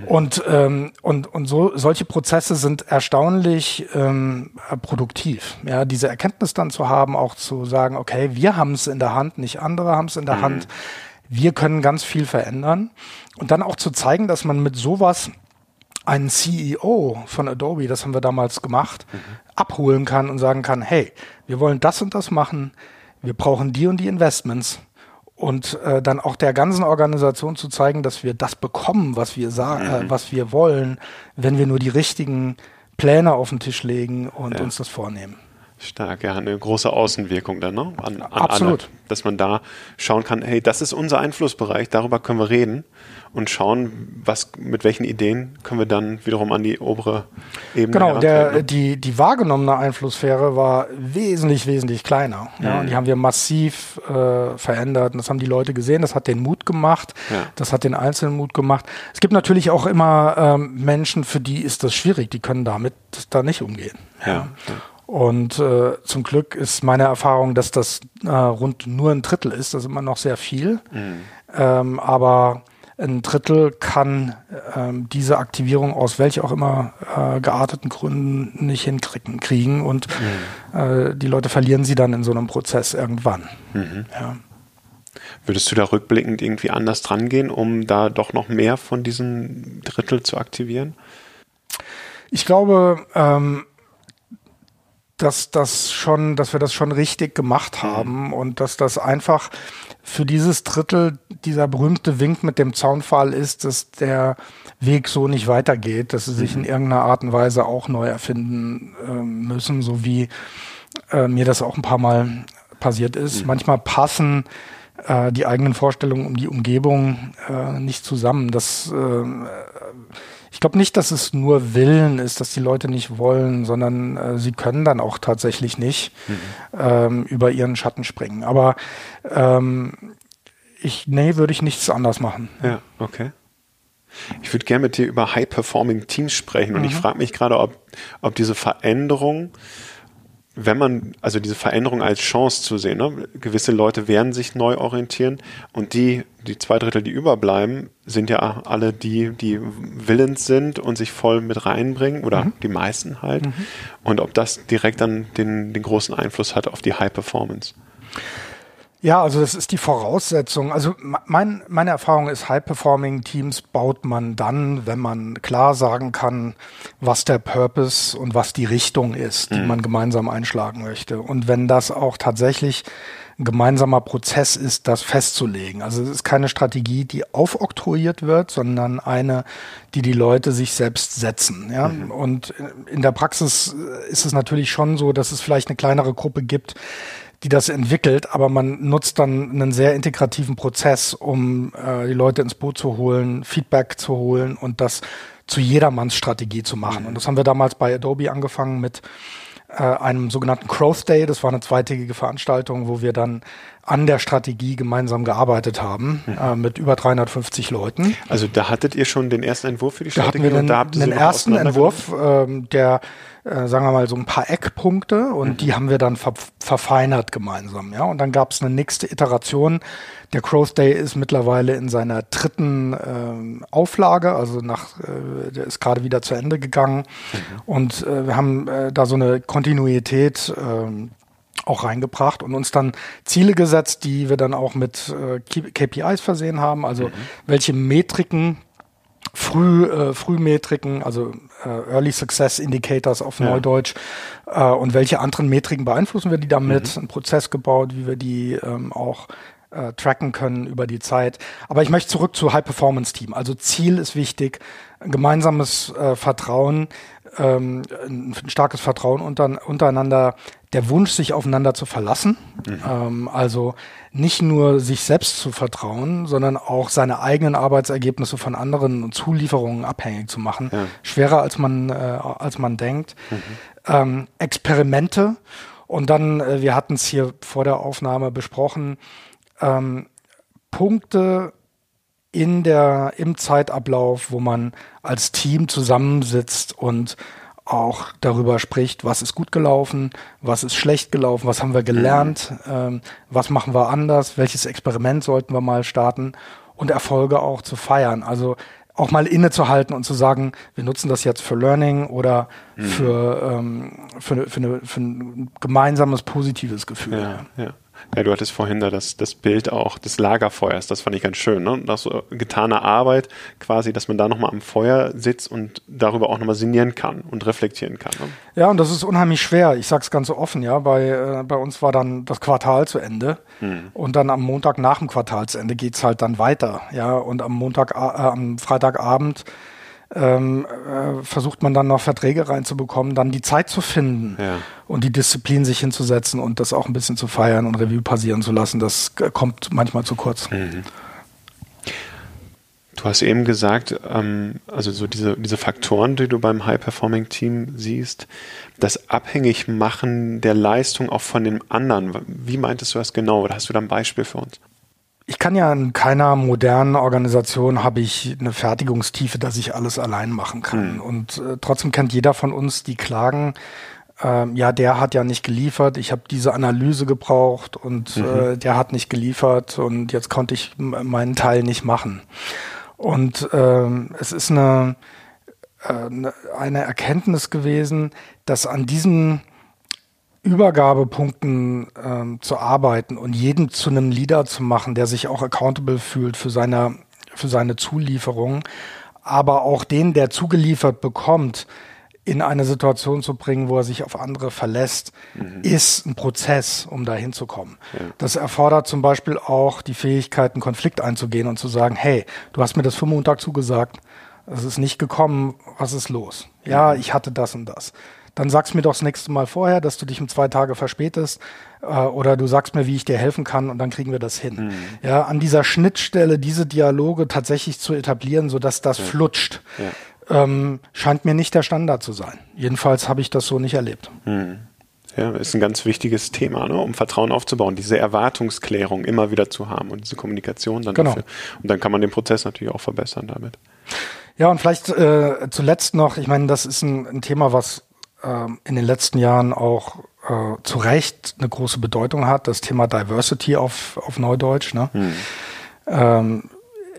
Und, ähm, und, und so, solche Prozesse sind erstaunlich ähm, produktiv. Ja, diese Erkenntnis dann zu haben, auch zu sagen, okay, wir haben es in der Hand, nicht andere haben es in der mhm. Hand. Wir können ganz viel verändern. Und dann auch zu zeigen, dass man mit sowas einen CEO von Adobe, das haben wir damals gemacht, mhm. abholen kann und sagen kann, hey, wir wollen das und das machen wir brauchen die und die Investments und äh, dann auch der ganzen Organisation zu zeigen, dass wir das bekommen, was wir sagen, äh, mhm. was wir wollen, wenn wir nur die richtigen Pläne auf den Tisch legen und ja. uns das vornehmen. Stark, ja, eine große Außenwirkung dann, ne? An, an Absolut. Alle, dass man da schauen kann, hey, das ist unser Einflussbereich, darüber können wir reden und schauen, was, mit welchen Ideen können wir dann wiederum an die obere Ebene Genau, der, die, die wahrgenommene Einflusssphäre war wesentlich, wesentlich kleiner. Mhm. Ja, und die haben wir massiv äh, verändert. Und das haben die Leute gesehen, das hat den Mut gemacht, ja. das hat den Einzelnen Mut gemacht. Es gibt natürlich auch immer ähm, Menschen, für die ist das schwierig, die können damit da nicht umgehen. ja. ja. Und äh, zum Glück ist meine Erfahrung, dass das äh, rund nur ein Drittel ist. Das ist immer noch sehr viel. Mhm. Ähm, aber ein Drittel kann ähm, diese Aktivierung aus welch auch immer äh, gearteten Gründen nicht hinkriegen kriegen und mhm. äh, die Leute verlieren sie dann in so einem Prozess irgendwann. Mhm. Ja. Würdest du da rückblickend irgendwie anders dran gehen, um da doch noch mehr von diesem Drittel zu aktivieren? Ich glaube, ähm, dass das schon, dass wir das schon richtig gemacht mhm. haben mhm. und dass das einfach für dieses Drittel dieser berühmte Wink mit dem Zaunpfahl ist, dass der Weg so nicht weitergeht, dass sie sich mhm. in irgendeiner Art und Weise auch neu erfinden äh, müssen, so wie äh, mir das auch ein paar Mal passiert ist. Mhm. Manchmal passen äh, die eigenen Vorstellungen um die Umgebung äh, nicht zusammen. Das äh, ich glaube nicht, dass es nur Willen ist, dass die Leute nicht wollen, sondern äh, sie können dann auch tatsächlich nicht mhm. ähm, über ihren Schatten springen. Aber ähm, ich, nee, würde ich nichts anders machen. Ja, okay. Ich würde gerne mit dir über High-Performing Teams sprechen und mhm. ich frage mich gerade, ob, ob diese Veränderung wenn man, also diese Veränderung als Chance zu sehen, ne? gewisse Leute werden sich neu orientieren und die, die zwei Drittel, die überbleiben, sind ja alle die, die willens sind und sich voll mit reinbringen oder mhm. die meisten halt. Mhm. Und ob das direkt dann den, den großen Einfluss hat auf die High Performance. Ja, also das ist die Voraussetzung. Also mein, meine Erfahrung ist, High-Performing-Teams baut man dann, wenn man klar sagen kann, was der Purpose und was die Richtung ist, die mhm. man gemeinsam einschlagen möchte. Und wenn das auch tatsächlich ein gemeinsamer Prozess ist, das festzulegen. Also es ist keine Strategie, die aufoktroyiert wird, sondern eine, die die Leute sich selbst setzen. Ja? Mhm. Und in der Praxis ist es natürlich schon so, dass es vielleicht eine kleinere Gruppe gibt, die das entwickelt, aber man nutzt dann einen sehr integrativen Prozess, um äh, die Leute ins Boot zu holen, Feedback zu holen und das zu jedermanns Strategie zu machen. Mhm. Und das haben wir damals bei Adobe angefangen mit äh, einem sogenannten Growth Day. Das war eine zweitägige Veranstaltung, wo wir dann an der Strategie gemeinsam gearbeitet haben, mhm. äh, mit über 350 Leuten. Also da hattet ihr schon den ersten Entwurf für die Strategie? Da hatten wir den, da den ersten Entwurf, ähm, der, äh, sagen wir mal, so ein paar Eckpunkte und mhm. die haben wir dann ver verfeinert gemeinsam. Ja? Und dann gab es eine nächste Iteration. Der Growth Day ist mittlerweile in seiner dritten äh, Auflage, also nach, äh, der ist gerade wieder zu Ende gegangen. Mhm. Und äh, wir haben äh, da so eine Kontinuität äh, auch reingebracht und uns dann Ziele gesetzt, die wir dann auch mit äh, KPIs versehen haben, also mhm. welche Metriken Früh, äh, Frühmetriken, also äh, Early Success Indicators auf ja. Neudeutsch äh, und welche anderen Metriken beeinflussen wir die damit, mhm. einen Prozess gebaut, wie wir die ähm, auch äh, tracken können über die Zeit. Aber ich möchte zurück zu High Performance Team. Also Ziel ist wichtig, gemeinsames äh, Vertrauen, ähm, ein starkes Vertrauen unter, untereinander, der Wunsch, sich aufeinander zu verlassen. Mhm. Ähm, also nicht nur sich selbst zu vertrauen, sondern auch seine eigenen Arbeitsergebnisse von anderen und Zulieferungen abhängig zu machen. Ja. Schwerer als man, äh, als man denkt. Mhm. Ähm, Experimente. Und dann, äh, wir hatten es hier vor der Aufnahme besprochen, ähm, Punkte in der, im Zeitablauf, wo man als Team zusammensitzt und auch darüber spricht, was ist gut gelaufen, was ist schlecht gelaufen, was haben wir gelernt, ähm, was machen wir anders, welches Experiment sollten wir mal starten und Erfolge auch zu feiern. Also auch mal innezuhalten und zu sagen, wir nutzen das jetzt für Learning oder mhm. für, ähm, für, für, eine, für, ein gemeinsames positives Gefühl. Ja, ja. Ja, du hattest vorhin da das, das Bild auch des Lagerfeuers, das fand ich ganz schön, ne? Nach so getaner Arbeit quasi, dass man da nochmal am Feuer sitzt und darüber auch nochmal sinnieren kann und reflektieren kann. Ne? Ja, und das ist unheimlich schwer. Ich sag's ganz so offen, ja. Bei, äh, bei uns war dann das Quartal zu Ende hm. und dann am Montag nach dem Quartalsende geht's halt dann weiter, ja. Und am Montag, äh, am Freitagabend ähm, äh, versucht man dann noch Verträge reinzubekommen, dann die Zeit zu finden ja. und die Disziplin sich hinzusetzen und das auch ein bisschen zu feiern und Revue passieren zu lassen, das kommt manchmal zu kurz. Mhm. Du hast eben gesagt, ähm, also so diese, diese Faktoren, die du beim High-Performing-Team siehst, das Abhängigmachen der Leistung auch von dem anderen. Wie meintest du das genau? Oder hast du da ein Beispiel für uns? Ich kann ja in keiner modernen Organisation habe ich eine Fertigungstiefe, dass ich alles allein machen kann. Mhm. Und äh, trotzdem kennt jeder von uns die Klagen, ähm, ja, der hat ja nicht geliefert, ich habe diese Analyse gebraucht und mhm. äh, der hat nicht geliefert und jetzt konnte ich meinen Teil nicht machen. Und ähm, es ist eine, äh, ne, eine Erkenntnis gewesen, dass an diesem Übergabepunkten ähm, zu arbeiten und jeden zu einem Leader zu machen, der sich auch accountable fühlt für seine, für seine Zulieferung, aber auch den, der zugeliefert bekommt, in eine Situation zu bringen, wo er sich auf andere verlässt, mhm. ist ein Prozess, um da hinzukommen. Ja. Das erfordert zum Beispiel auch die Fähigkeit, einen Konflikt einzugehen und zu sagen, hey, du hast mir das für Montag zugesagt, es ist nicht gekommen, was ist los? Ja, mhm. ich hatte das und das dann sag's mir doch das nächste Mal vorher, dass du dich um zwei Tage verspätest äh, oder du sagst mir, wie ich dir helfen kann und dann kriegen wir das hin. Mhm. Ja, an dieser Schnittstelle diese Dialoge tatsächlich zu etablieren, sodass das ja. flutscht, ja. Ähm, scheint mir nicht der Standard zu sein. Jedenfalls habe ich das so nicht erlebt. Mhm. Ja, ist ein ganz wichtiges Thema, ne? um Vertrauen aufzubauen, diese Erwartungsklärung immer wieder zu haben und diese Kommunikation dann genau. dafür. Und dann kann man den Prozess natürlich auch verbessern damit. Ja, und vielleicht äh, zuletzt noch, ich meine, das ist ein, ein Thema, was in den letzten Jahren auch äh, zu Recht eine große Bedeutung hat, das Thema Diversity auf, auf Neudeutsch. Ne? Hm. Ähm,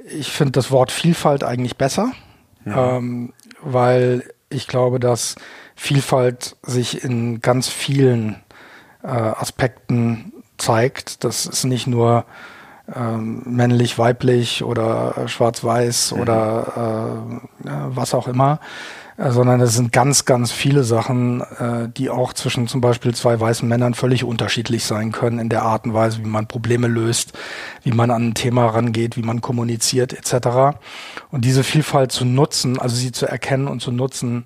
ich finde das Wort Vielfalt eigentlich besser, ja. ähm, weil ich glaube, dass Vielfalt sich in ganz vielen äh, Aspekten zeigt. Das ist nicht nur ähm, männlich, weiblich oder schwarz-weiß mhm. oder äh, was auch immer, sondern es sind ganz, ganz viele Sachen, äh, die auch zwischen zum Beispiel zwei weißen Männern völlig unterschiedlich sein können in der Art und Weise, wie man Probleme löst, wie man an ein Thema rangeht, wie man kommuniziert etc. Und diese Vielfalt zu nutzen, also sie zu erkennen und zu nutzen,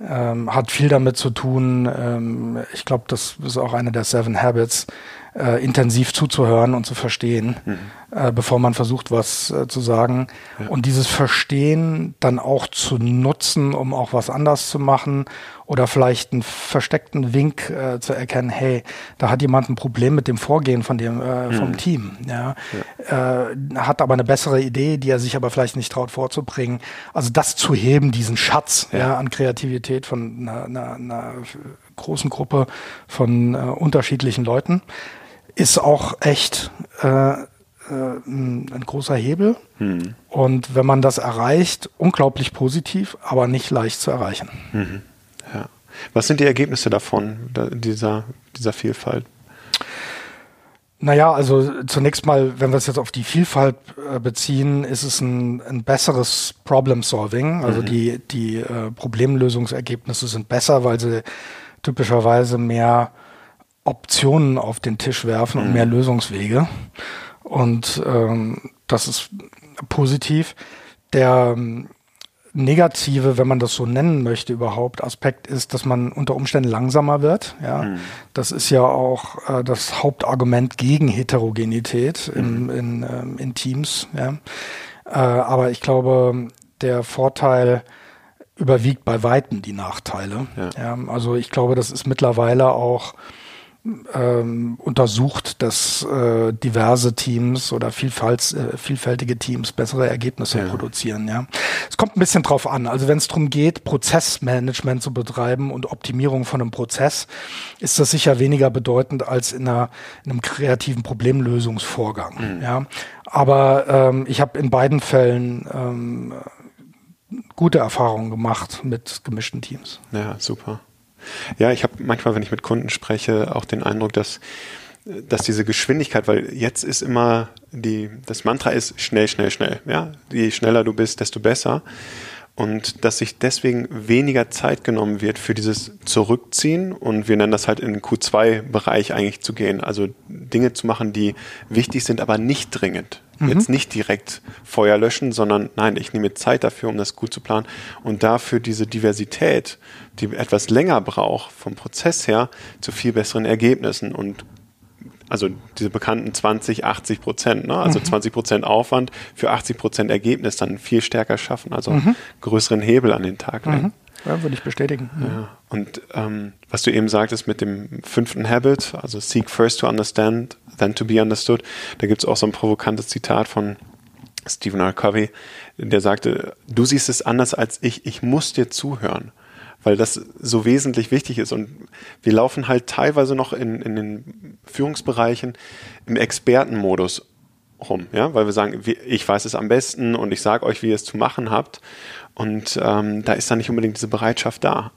ähm, hat viel damit zu tun. Ähm, ich glaube, das ist auch eine der Seven Habits, äh, intensiv zuzuhören und zu verstehen, mhm. äh, bevor man versucht, was äh, zu sagen. Ja. Und dieses Verstehen dann auch zu nutzen, um auch was anders zu machen oder vielleicht einen versteckten Wink äh, zu erkennen, hey, da hat jemand ein Problem mit dem Vorgehen von dem äh, vom mhm. Team, ja, ja. Äh, hat aber eine bessere Idee, die er sich aber vielleicht nicht traut vorzubringen. Also das zu heben, diesen Schatz ja. ja an Kreativität von einer, einer, einer großen Gruppe von unterschiedlichen Leuten ist auch echt äh, äh, ein großer Hebel. Mhm. Und wenn man das erreicht, unglaublich positiv, aber nicht leicht zu erreichen. Mhm. Ja. Was sind die Ergebnisse davon, dieser, dieser Vielfalt? Naja, also zunächst mal, wenn wir es jetzt auf die Vielfalt äh, beziehen, ist es ein, ein besseres Problem-Solving. Also mhm. die, die äh, Problemlösungsergebnisse sind besser, weil sie typischerweise mehr Optionen auf den Tisch werfen und mhm. mehr Lösungswege. Und ähm, das ist positiv. Der ähm, negative, wenn man das so nennen möchte überhaupt, Aspekt ist, dass man unter Umständen langsamer wird. Ja, mhm. das ist ja auch äh, das Hauptargument gegen Heterogenität mhm. in, in, ähm, in Teams. Ja, äh, aber ich glaube, der Vorteil überwiegt bei weitem die Nachteile. Ja. ja. also ich glaube, das ist mittlerweile auch ähm, untersucht, dass äh, diverse Teams oder vielfalt, äh, vielfältige Teams bessere Ergebnisse ja. produzieren. Ja, es kommt ein bisschen drauf an. Also wenn es darum geht, Prozessmanagement zu betreiben und Optimierung von einem Prozess, ist das sicher weniger bedeutend als in, einer, in einem kreativen Problemlösungsvorgang. Mhm. Ja, aber ähm, ich habe in beiden Fällen ähm, gute Erfahrungen gemacht mit gemischten Teams. Ja, super. Ja, ich habe manchmal, wenn ich mit Kunden spreche, auch den Eindruck, dass, dass diese Geschwindigkeit, weil jetzt ist immer die, das Mantra ist schnell, schnell, schnell. Ja, je schneller du bist, desto besser. Und dass sich deswegen weniger Zeit genommen wird für dieses Zurückziehen und wir nennen das halt in den Q2-Bereich eigentlich zu gehen. Also Dinge zu machen, die wichtig sind, aber nicht dringend. Mhm. Jetzt nicht direkt Feuer löschen, sondern nein, ich nehme Zeit dafür, um das gut zu planen und dafür diese Diversität, die etwas länger braucht vom Prozess her, zu viel besseren Ergebnissen und also diese bekannten 20, 80 Prozent, ne? also mhm. 20 Prozent Aufwand für 80 Prozent Ergebnis dann viel stärker schaffen, also mhm. größeren Hebel an den Tag legen. Mhm. Ja, würde ich bestätigen. Ja. Und ähm, was du eben sagtest mit dem fünften Habit, also seek first to understand, then to be understood, da gibt es auch so ein provokantes Zitat von Stephen R. Covey, der sagte, du siehst es anders als ich, ich muss dir zuhören weil das so wesentlich wichtig ist. Und wir laufen halt teilweise noch in, in den Führungsbereichen im Expertenmodus rum, ja, weil wir sagen, ich weiß es am besten und ich sage euch, wie ihr es zu machen habt. Und ähm, da ist dann nicht unbedingt diese Bereitschaft da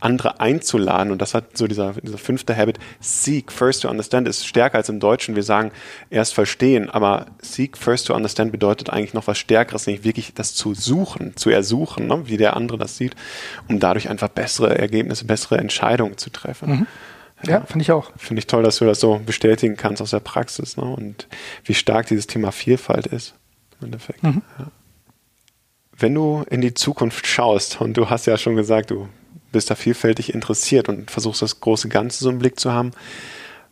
andere einzuladen. Und das hat so dieser, dieser fünfte Habit, seek first to understand, ist stärker als im Deutschen. Wir sagen erst verstehen, aber seek first to understand bedeutet eigentlich noch was Stärkeres, nämlich wirklich das zu suchen, zu ersuchen, ne, wie der andere das sieht, um dadurch einfach bessere Ergebnisse, bessere Entscheidungen zu treffen. Mhm. Ja, ja finde ich auch. Finde ich toll, dass du das so bestätigen kannst aus der Praxis ne? und wie stark dieses Thema Vielfalt ist. Im Endeffekt. Mhm. Ja. Wenn du in die Zukunft schaust, und du hast ja schon gesagt, du bist da vielfältig interessiert und versuchst das große Ganze so im Blick zu haben.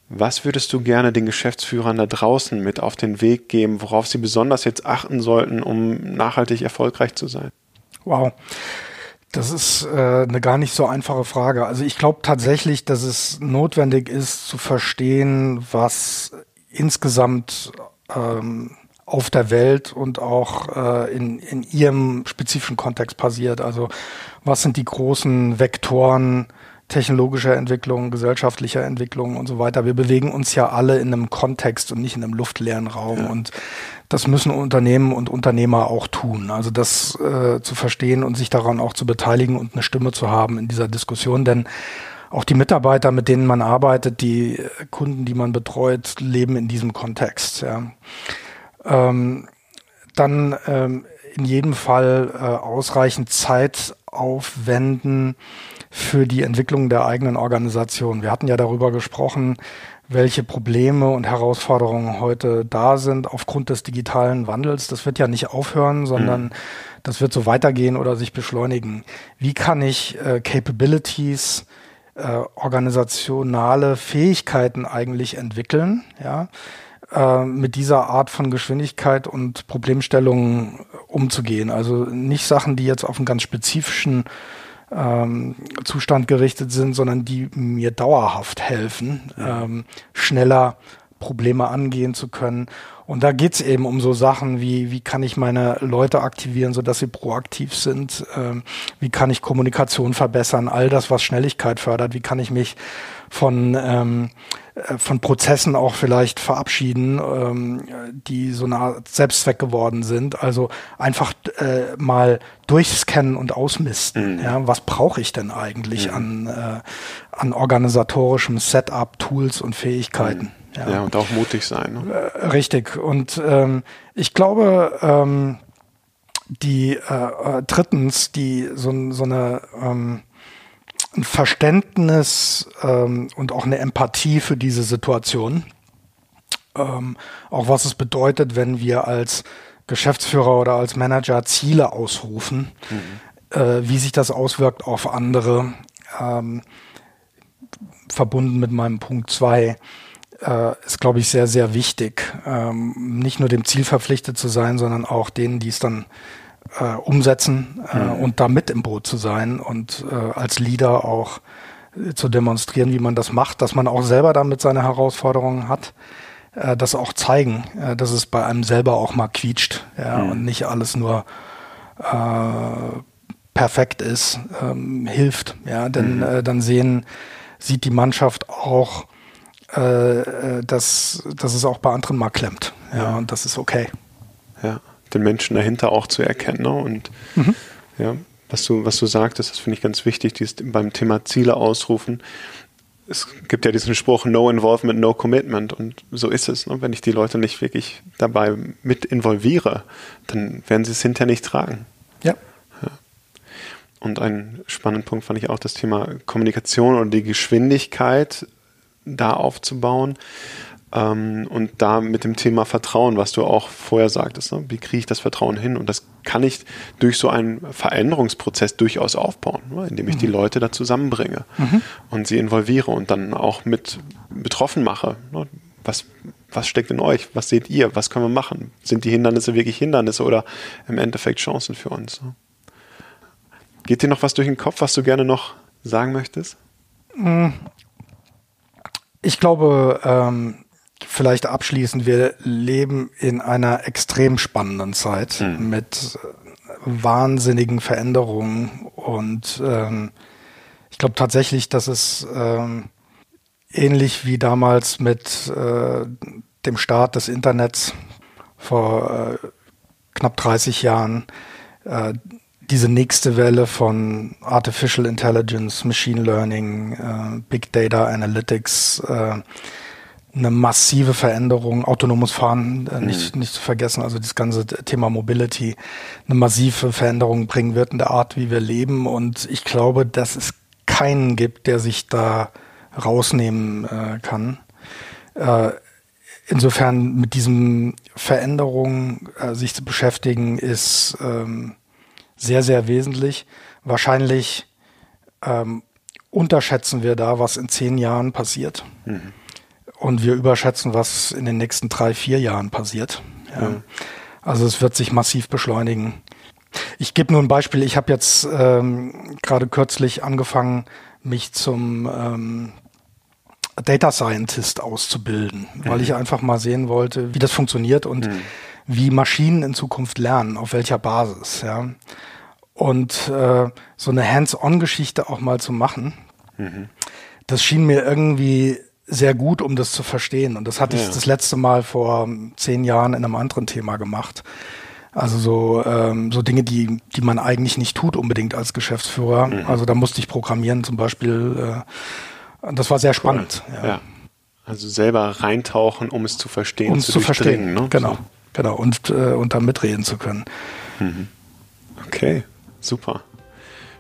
Was würdest du gerne den Geschäftsführern da draußen mit auf den Weg geben, worauf sie besonders jetzt achten sollten, um nachhaltig erfolgreich zu sein? Wow. Das ist äh, eine gar nicht so einfache Frage. Also ich glaube tatsächlich, dass es notwendig ist zu verstehen, was insgesamt ähm, auf der Welt und auch äh, in, in ihrem spezifischen Kontext passiert. Also was sind die großen Vektoren technologischer Entwicklung, gesellschaftlicher Entwicklung und so weiter. Wir bewegen uns ja alle in einem Kontext und nicht in einem luftleeren Raum. Ja. Und das müssen Unternehmen und Unternehmer auch tun. Also das äh, zu verstehen und sich daran auch zu beteiligen und eine Stimme zu haben in dieser Diskussion. Denn auch die Mitarbeiter, mit denen man arbeitet, die Kunden, die man betreut, leben in diesem Kontext. Ja. Ähm, dann ähm, in jedem Fall äh, ausreichend Zeit aufwenden für die Entwicklung der eigenen Organisation. Wir hatten ja darüber gesprochen, welche Probleme und Herausforderungen heute da sind aufgrund des digitalen Wandels. Das wird ja nicht aufhören, sondern mhm. das wird so weitergehen oder sich beschleunigen. Wie kann ich äh, Capabilities äh, organisationale Fähigkeiten eigentlich entwickeln, ja, äh, mit dieser Art von Geschwindigkeit und Problemstellungen umzugehen. Also nicht Sachen, die jetzt auf einen ganz spezifischen ähm, Zustand gerichtet sind, sondern die mir dauerhaft helfen, ähm, schneller Probleme angehen zu können. Und da geht's eben um so Sachen wie, wie kann ich meine Leute aktivieren, sodass sie proaktiv sind, ähm, wie kann ich Kommunikation verbessern, all das, was Schnelligkeit fördert, wie kann ich mich von, ähm, äh, von Prozessen auch vielleicht verabschieden, ähm, die so eine Art Selbstzweck geworden sind. Also einfach äh, mal durchscannen und ausmisten. Mhm. Ja, was brauche ich denn eigentlich mhm. an, äh, an organisatorischem Setup, Tools und Fähigkeiten? Mhm. Ja. ja. und auch mutig sein. Ne? Äh, richtig. Und ähm, ich glaube, ähm, die äh, äh drittens, die so, so eine ähm, ein Verständnis ähm, und auch eine Empathie für diese Situation. Ähm, auch was es bedeutet, wenn wir als Geschäftsführer oder als Manager Ziele ausrufen, mhm. äh, wie sich das auswirkt auf andere, ähm, verbunden mit meinem Punkt zwei äh, ist, glaube ich, sehr, sehr wichtig, ähm, nicht nur dem Ziel verpflichtet zu sein, sondern auch denen, die es dann äh, umsetzen äh, mhm. und da mit im Boot zu sein und äh, als Leader auch äh, zu demonstrieren, wie man das macht, dass man auch selber damit seine Herausforderungen hat, äh, das auch zeigen, äh, dass es bei einem selber auch mal quietscht ja, mhm. und nicht alles nur äh, perfekt ist, ähm, hilft. Ja, denn mhm. äh, dann sehen, sieht die Mannschaft auch, äh, äh dass, dass es auch bei anderen mal klemmt. Ja, ja. und das ist okay. Ja den Menschen dahinter auch zu erkennen. Ne? Und mhm. ja, was du, was du sagtest, das finde ich ganz wichtig, dieses, beim Thema Ziele ausrufen. Es gibt ja diesen Spruch, no involvement, no commitment. Und so ist es. Ne? Wenn ich die Leute nicht wirklich dabei mit involviere, dann werden sie es hinterher nicht tragen. Ja. ja. Und ein spannender Punkt fand ich auch das Thema Kommunikation oder die Geschwindigkeit da aufzubauen. Ähm, und da mit dem Thema Vertrauen, was du auch vorher sagtest, ne? wie kriege ich das Vertrauen hin? Und das kann ich durch so einen Veränderungsprozess durchaus aufbauen, ne? indem ich mhm. die Leute da zusammenbringe mhm. und sie involviere und dann auch mit betroffen mache. Ne? Was, was steckt in euch? Was seht ihr? Was können wir machen? Sind die Hindernisse wirklich Hindernisse oder im Endeffekt Chancen für uns? Ne? Geht dir noch was durch den Kopf, was du gerne noch sagen möchtest? Mhm. Ich glaube, ähm, vielleicht abschließend, wir leben in einer extrem spannenden Zeit mhm. mit wahnsinnigen Veränderungen und ähm, ich glaube tatsächlich, dass es ähm, ähnlich wie damals mit äh, dem Start des Internets vor äh, knapp 30 Jahren äh, diese nächste Welle von Artificial Intelligence, Machine Learning, äh, Big Data Analytics äh, eine massive Veränderung, autonomes Fahren äh, nicht, mhm. nicht zu vergessen, also das ganze Thema Mobility, eine massive Veränderung bringen wird in der Art, wie wir leben. Und ich glaube, dass es keinen gibt, der sich da rausnehmen äh, kann. Äh, insofern mit diesen Veränderungen äh, sich zu beschäftigen, ist ähm, sehr, sehr wesentlich. Wahrscheinlich ähm, unterschätzen wir da, was in zehn Jahren passiert. Mhm und wir überschätzen, was in den nächsten drei, vier Jahren passiert. Ja. Mhm. Also es wird sich massiv beschleunigen. Ich gebe nur ein Beispiel. Ich habe jetzt ähm, gerade kürzlich angefangen, mich zum ähm, Data Scientist auszubilden, mhm. weil ich einfach mal sehen wollte, wie das funktioniert und mhm. wie Maschinen in Zukunft lernen, auf welcher Basis. Ja. Und äh, so eine Hands-on-Geschichte auch mal zu machen, mhm. das schien mir irgendwie sehr gut, um das zu verstehen. Und das hatte ja. ich das letzte Mal vor zehn Jahren in einem anderen Thema gemacht. Also so, ähm, so Dinge, die, die man eigentlich nicht tut unbedingt als Geschäftsführer. Mhm. Also da musste ich programmieren zum Beispiel. Äh, das war sehr spannend. Cool. Ja. ja. Also selber reintauchen, um es zu verstehen, um es zu, zu verstehen. Ne? Genau, so. genau. Und, äh, und dann mitreden zu können. Mhm. Okay, super.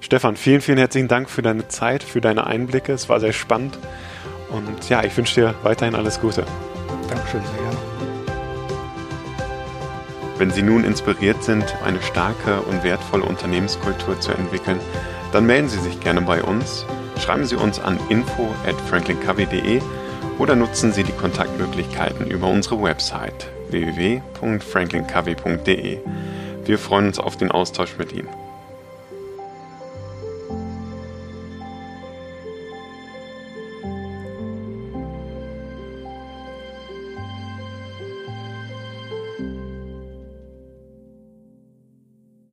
Stefan, vielen, vielen herzlichen Dank für deine Zeit, für deine Einblicke. Es war sehr spannend. Und ja, ich wünsche dir weiterhin alles Gute. Dankeschön, sehr gerne. Wenn Sie nun inspiriert sind, eine starke und wertvolle Unternehmenskultur zu entwickeln, dann melden Sie sich gerne bei uns Schreiben Sie uns an info at franklincovey.de oder nutzen Sie die Kontaktmöglichkeiten über unsere Website www.franklincovey.de. Wir freuen uns auf den Austausch mit Ihnen.